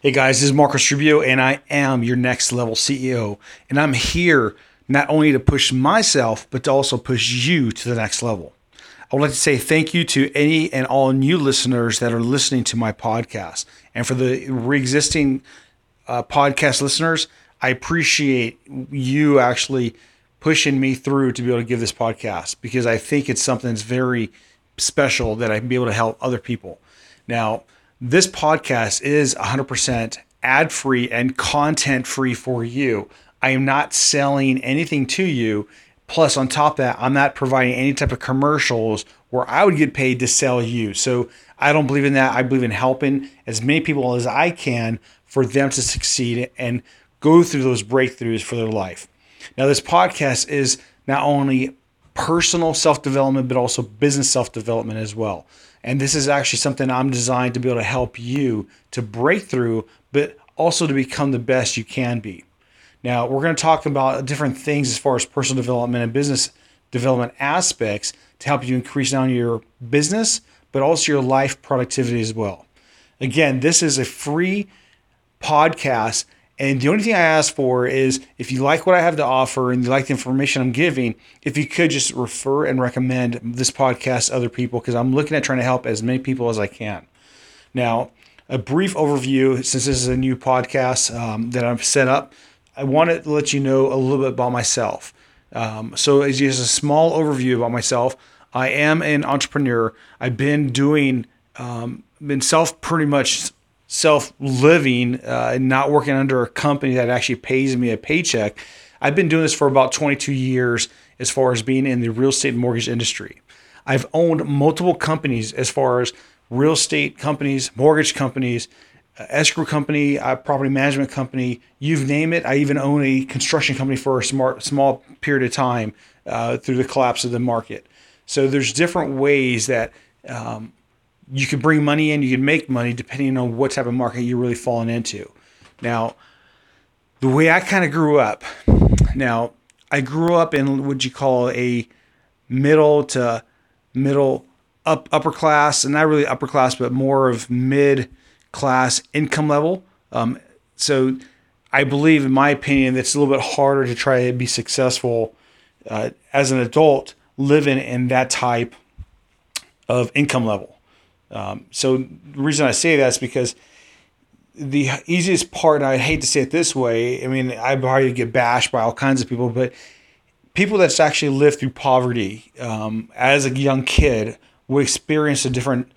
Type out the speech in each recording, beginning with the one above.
Hey guys, this is Marcus Rubio, and I am your next level CEO. And I'm here not only to push myself, but to also push you to the next level. I would like to say thank you to any and all new listeners that are listening to my podcast. And for the existing uh, podcast listeners, I appreciate you actually pushing me through to be able to give this podcast because I think it's something that's very special that I can be able to help other people. Now, this podcast is 100% ad free and content free for you. I am not selling anything to you. Plus, on top of that, I'm not providing any type of commercials where I would get paid to sell you. So I don't believe in that. I believe in helping as many people as I can for them to succeed and go through those breakthroughs for their life. Now, this podcast is not only personal self development, but also business self development as well. And this is actually something I'm designed to be able to help you to break through, but also to become the best you can be. Now, we're going to talk about different things as far as personal development and business development aspects to help you increase not only your business, but also your life productivity as well. Again, this is a free podcast and the only thing I ask for is if you like what I have to offer and you like the information I'm giving, if you could just refer and recommend this podcast to other people, because I'm looking at trying to help as many people as I can. Now, a brief overview, since this is a new podcast um, that I've set up, I wanted to let you know a little bit about myself. Um, so, as just a small overview about myself, I am an entrepreneur. I've been doing, um, been self pretty much self living uh, and not working under a company that actually pays me a paycheck. I've been doing this for about 22 years as far as being in the real estate mortgage industry. I've owned multiple companies as far as real estate companies, mortgage companies, uh, escrow company, uh, property management company, you've name it. I even own a construction company for a smart, small period of time uh, through the collapse of the market. So there's different ways that um, you can bring money in, you can make money depending on what type of market you're really falling into. Now, the way I kind of grew up, now I grew up in what you call a middle to middle up upper class, and not really upper class, but more of mid class income level. Um, so I believe, in my opinion, it's a little bit harder to try to be successful uh, as an adult living in that type of income level. Um, so the reason I say that is because the easiest part, I hate to say it this way, I mean, I probably get bashed by all kinds of people, but people that's actually lived through poverty um, as a young kid will experience a different,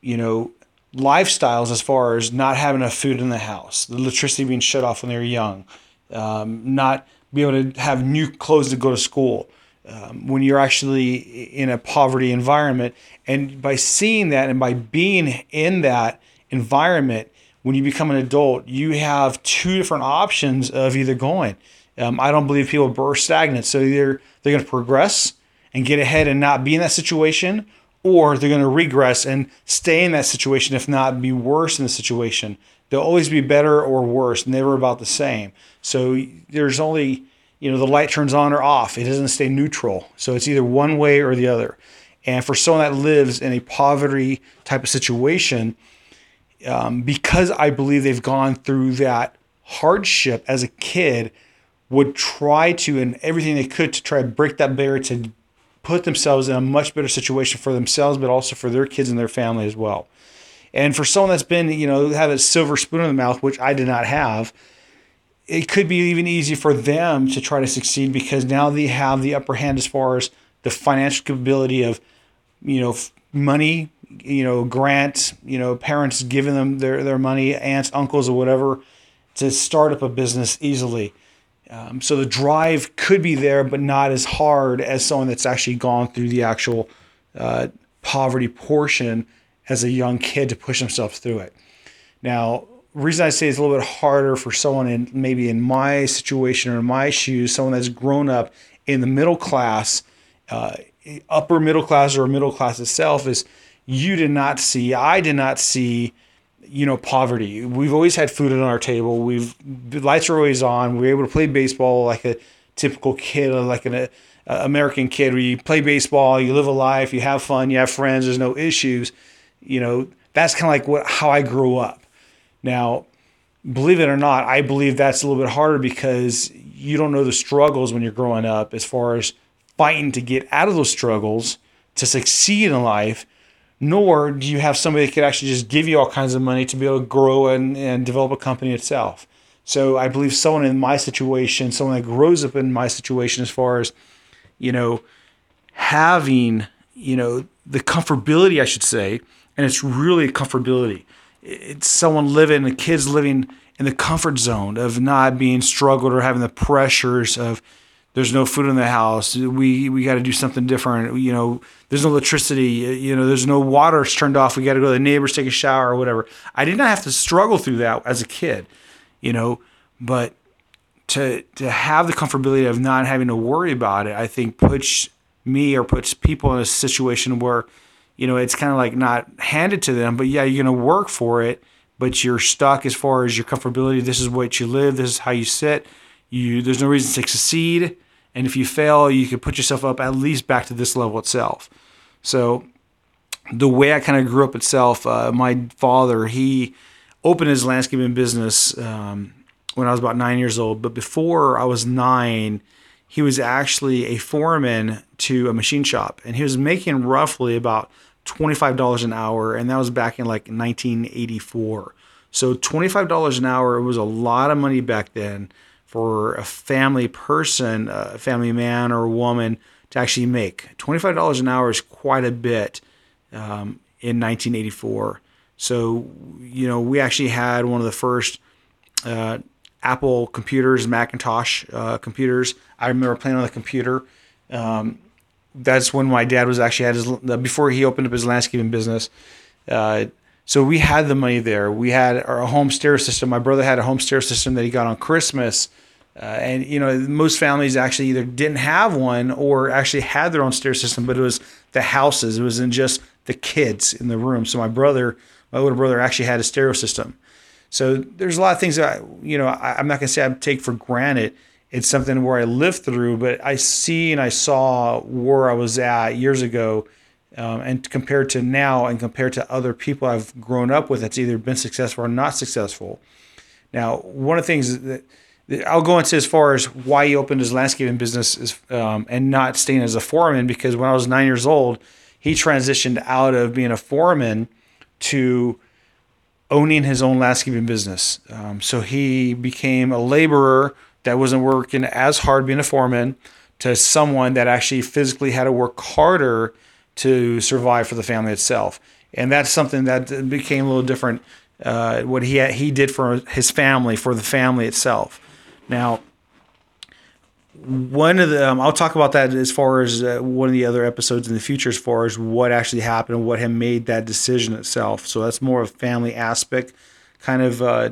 you know, lifestyles as far as not having enough food in the house, the electricity being shut off when they're young, um, not be able to have new clothes to go to school um, when you're actually in a poverty environment. And by seeing that and by being in that environment, when you become an adult, you have two different options of either going. Um, I don't believe people are stagnant. So either they're going to progress and get ahead and not be in that situation, or they're going to regress and stay in that situation, if not be worse in the situation. They'll always be better or worse, never about the same. So there's only you know the light turns on or off. It doesn't stay neutral. So it's either one way or the other. And for someone that lives in a poverty type of situation um, because i believe they've gone through that hardship as a kid would try to and everything they could to try to break that barrier to put themselves in a much better situation for themselves but also for their kids and their family as well. And for someone that's been you know have a silver spoon in the mouth which i did not have it could be even easy for them to try to succeed because now they have the upper hand as far as the financial capability of, you know, money, you know, grant, you know, parents giving them their, their money, aunts, uncles, or whatever, to start up a business easily. Um, so the drive could be there, but not as hard as someone that's actually gone through the actual uh, poverty portion as a young kid to push themselves through it. Now, reason I say it's a little bit harder for someone in maybe in my situation or in my shoes, someone that's grown up in the middle class, uh, upper middle class or middle class itself, is you did not see, I did not see, you know, poverty. We've always had food on our table. We've lights are always on. We're able to play baseball like a typical kid, like an uh, American kid, where you play baseball, you live a life, you have fun, you have friends, there's no issues. You know, that's kind of like what how I grew up. Now, believe it or not, I believe that's a little bit harder because you don't know the struggles when you're growing up as far as fighting to get out of those struggles to succeed in life, nor do you have somebody that could actually just give you all kinds of money to be able to grow and, and develop a company itself. So I believe someone in my situation, someone that grows up in my situation as far as, you know, having, you know, the comfortability, I should say, and it's really a comfortability. It's someone living, the kids living in the comfort zone of not being struggled or having the pressures of there's no food in the house. We we got to do something different. You know, there's no electricity. You know, there's no water turned off. We got to go to the neighbors take a shower or whatever. I did not have to struggle through that as a kid. You know, but to to have the comfortability of not having to worry about it, I think puts me or puts people in a situation where, you know, it's kind of like not handed to them, but yeah, you're gonna work for it but you're stuck as far as your comfortability. This is what you live. This is how you sit. You there's no reason to succeed. And if you fail, you can put yourself up at least back to this level itself. So the way I kind of grew up itself, uh, my father he opened his landscaping business um, when I was about nine years old. But before I was nine, he was actually a foreman to a machine shop, and he was making roughly about $25 an hour, and that was back in like 1984. So $25 an hour was a lot of money back then for a family person, a family man or woman to actually make. $25 an hour is quite a bit um, in 1984. So, you know, we actually had one of the first uh, Apple computers, Macintosh uh, computers. I remember playing on the computer. Um, that's when my dad was actually at his before he opened up his landscaping business. Uh, so we had the money there. We had our home stereo system. My brother had a home stereo system that he got on Christmas. Uh, and you know, most families actually either didn't have one or actually had their own stereo system, but it was the houses. It wasn't just the kids in the room. So my brother, my older brother, actually had a stereo system. So there's a lot of things that you know I, I'm not gonna say I take for granted it's something where I lived through, but I see and I saw where I was at years ago, um, and compared to now, and compared to other people I've grown up with that's either been successful or not successful. Now, one of the things that, that I'll go into as far as why he opened his landscaping business is, um, and not staying as a foreman, because when I was nine years old, he transitioned out of being a foreman to owning his own landscaping business. Um, so he became a laborer that wasn't working as hard being a foreman to someone that actually physically had to work harder to survive for the family itself. And that's something that became a little different. Uh, what he had, he did for his family, for the family itself. Now, one of the um, I'll talk about that as far as uh, one of the other episodes in the future, as far as what actually happened, and what had made that decision itself. So that's more of a family aspect, kind of uh,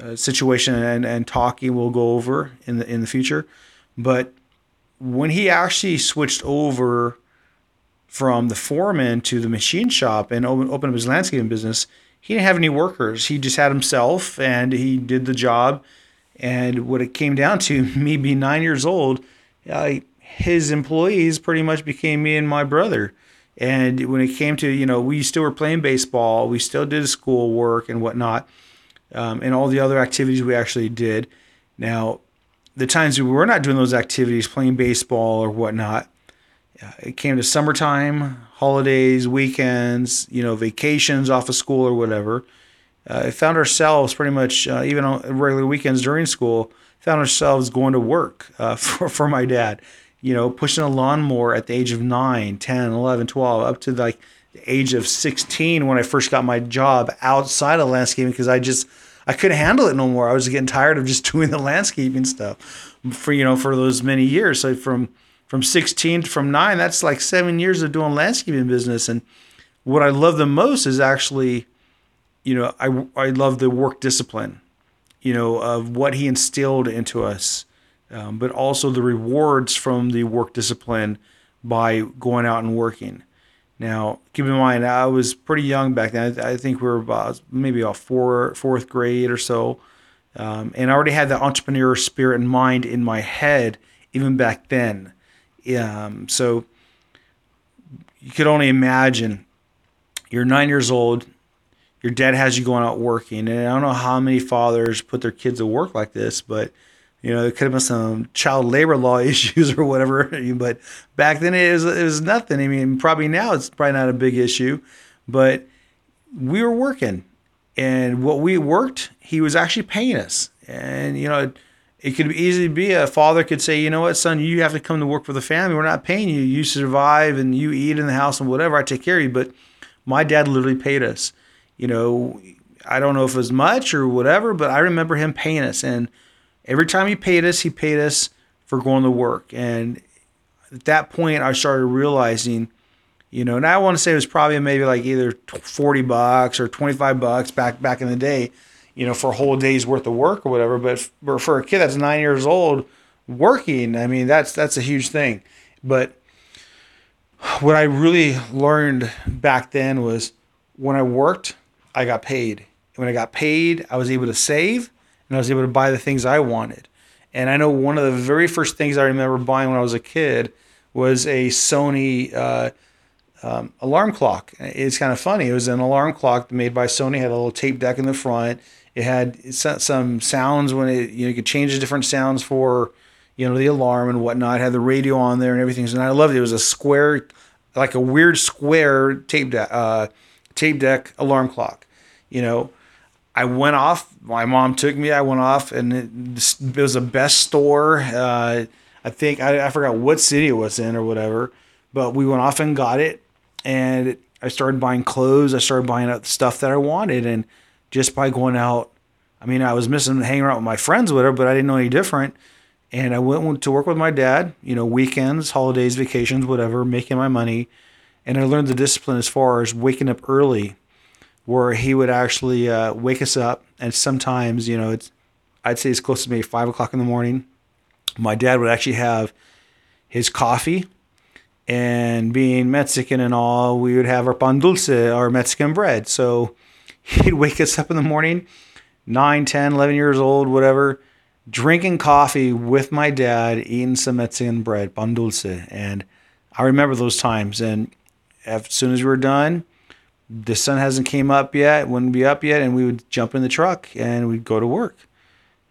uh, situation and, and talking we'll go over in the in the future. But when he actually switched over from the foreman to the machine shop and open, opened up his landscaping business, he didn't have any workers. He just had himself and he did the job. And what it came down to, me being nine years old, uh, his employees pretty much became me and my brother. And when it came to, you know, we still were playing baseball, we still did school work and whatnot um, and all the other activities we actually did. Now, the times we were not doing those activities, playing baseball or whatnot, uh, it came to summertime, holidays, weekends, you know, vacations off of school or whatever. Uh, found ourselves pretty much, uh, even on regular weekends during school, found ourselves going to work uh, for, for my dad, you know, pushing a lawnmower at the age of 9, 10, 11, 12, up to like the age of 16 when I first got my job outside of landscaping because I just I couldn't handle it no more. I was getting tired of just doing the landscaping stuff for you know for those many years. So from from 16 from 9 that's like 7 years of doing landscaping business and what I love the most is actually you know I I love the work discipline you know of what he instilled into us um, but also the rewards from the work discipline by going out and working now, keep in mind, I was pretty young back then. I think we were about maybe a four, fourth grade or so. Um, and I already had the entrepreneur spirit and mind in my head even back then. Um, so you could only imagine you're nine years old, your dad has you going out working. And I don't know how many fathers put their kids to work like this, but you know, there could have been some child labor law issues or whatever. But back then it was, it was nothing. I mean, probably now it's probably not a big issue, but we were working and what we worked, he was actually paying us. And, you know, it could easily be a father could say, you know what, son, you have to come to work for the family. We're not paying you. You survive and you eat in the house and whatever. I take care of you. But my dad literally paid us. You know, I don't know if it was much or whatever, but I remember him paying us. And every time he paid us, he paid us for going to work. And at that point, I started realizing, you know, and I want to say it was probably maybe like either 40 bucks or 25 bucks back back in the day you know, for a whole day's worth of work or whatever. But for, a kid that's nine years old working, I mean, that's that's a huge thing. But what I really learned back then was when I worked, I got paid. And When I got paid, I was able to save and I was able to buy the things I wanted. And I know one of the very first things I remember buying when I was a kid was a Sony uh, um, alarm clock. It's kind of funny. It was an alarm clock made by Sony. Had a little tape deck in the front. It had some sounds when it you know you could change the different sounds for you know the alarm and whatnot. It had the radio on there and everything. And I loved it. It was a square, like a weird square tape deck, uh, tape deck alarm clock. You know, I went off. My mom took me. I went off, and it, it was the best store. Uh, I think I, I forgot what city it was in or whatever, but we went off and got it, and I started buying clothes. I started buying out stuff that I wanted, and just by going out. I mean, I was missing hanging out with my friends, whatever, but I didn't know any different. And I went to work with my dad, you know, weekends, holidays, vacations, whatever, making my money. And I learned the discipline as far as waking up early, where he would actually uh, wake us up. And sometimes, you know, it's, I'd say it's close to maybe five o'clock in the morning. My dad would actually have his coffee. And being Mexican and all, we would have our pan dulce, our Mexican bread. So, he'd wake us up in the morning, 9, 10, 11 years old, whatever, drinking coffee with my dad, eating some Mexican bread, pan dulce. And I remember those times. And as soon as we were done, the sun hasn't came up yet, wouldn't be up yet, and we would jump in the truck and we'd go to work.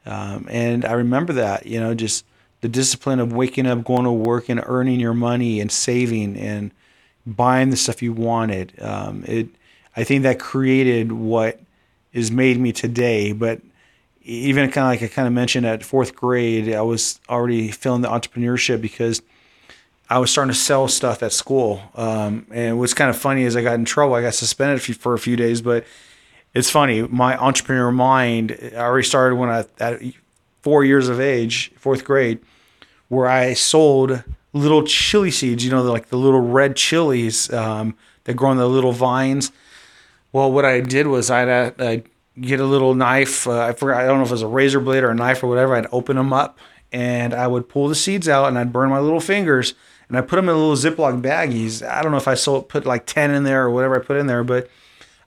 Um, and I remember that, you know, just the discipline of waking up, going to work, and earning your money and saving and buying the stuff you wanted. Um, it I think that created what is made me today. But even kind of like I kind of mentioned at fourth grade, I was already feeling the entrepreneurship because I was starting to sell stuff at school. Um, and what's kind of funny is I got in trouble. I got suspended for a few days, but it's funny. My entrepreneur mind I already started when I at four years of age, fourth grade, where I sold little chili seeds. You know, like the little red chilies um, that grow on the little vines well, what I did was I'd, I'd get a little knife. Uh, I forgot. I don't know if it was a razor blade or a knife or whatever. I'd open them up and I would pull the seeds out and I'd burn my little fingers and I put them in little Ziploc baggies. I don't know if I sold put like ten in there or whatever I put in there, but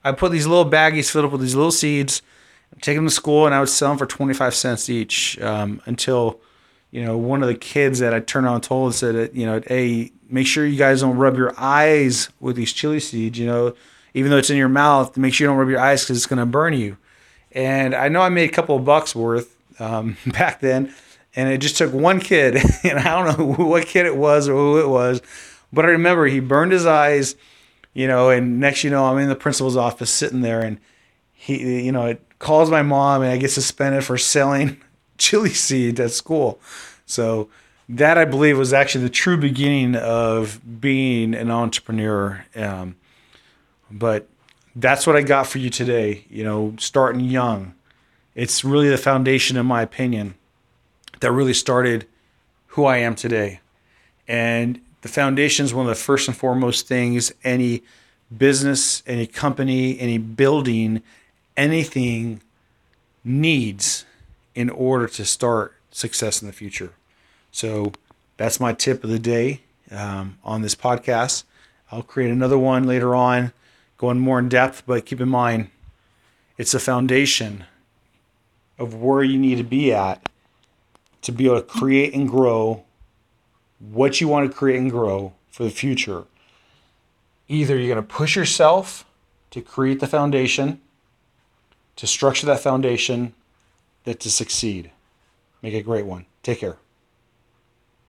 I put these little baggies filled up with these little seeds, take them to school, and I would sell them for twenty five cents each um, until you know one of the kids that I turned on told said, you know, hey, make sure you guys don't rub your eyes with these chili seeds. You know, even though it's in your mouth, make sure you don't rub your eyes because it's going to burn you. And I know I made a couple of bucks worth um, back then, and it just took one kid, and I don't know what kid it was or who it was, but I remember he burned his eyes, you know, and next you know, I'm in the principal's office sitting there, and he, you know, it calls my mom, and I get suspended for selling chili seeds at school. So that I believe was actually the true beginning of being an entrepreneur. Um, but that's what I got for you today. You know, starting young. It's really the foundation, in my opinion, that really started who I am today. And the foundation is one of the first and foremost things any business, any company, any building, anything needs in order to start success in the future. So that's my tip of the day um, on this podcast. I'll create another one later on going more in depth, but keep in mind it's a foundation of where you need to be at to be able to create and grow what you want to create and grow for the future. Either you're going to push yourself to create the foundation to structure that foundation that to succeed. Make a great one. Take care.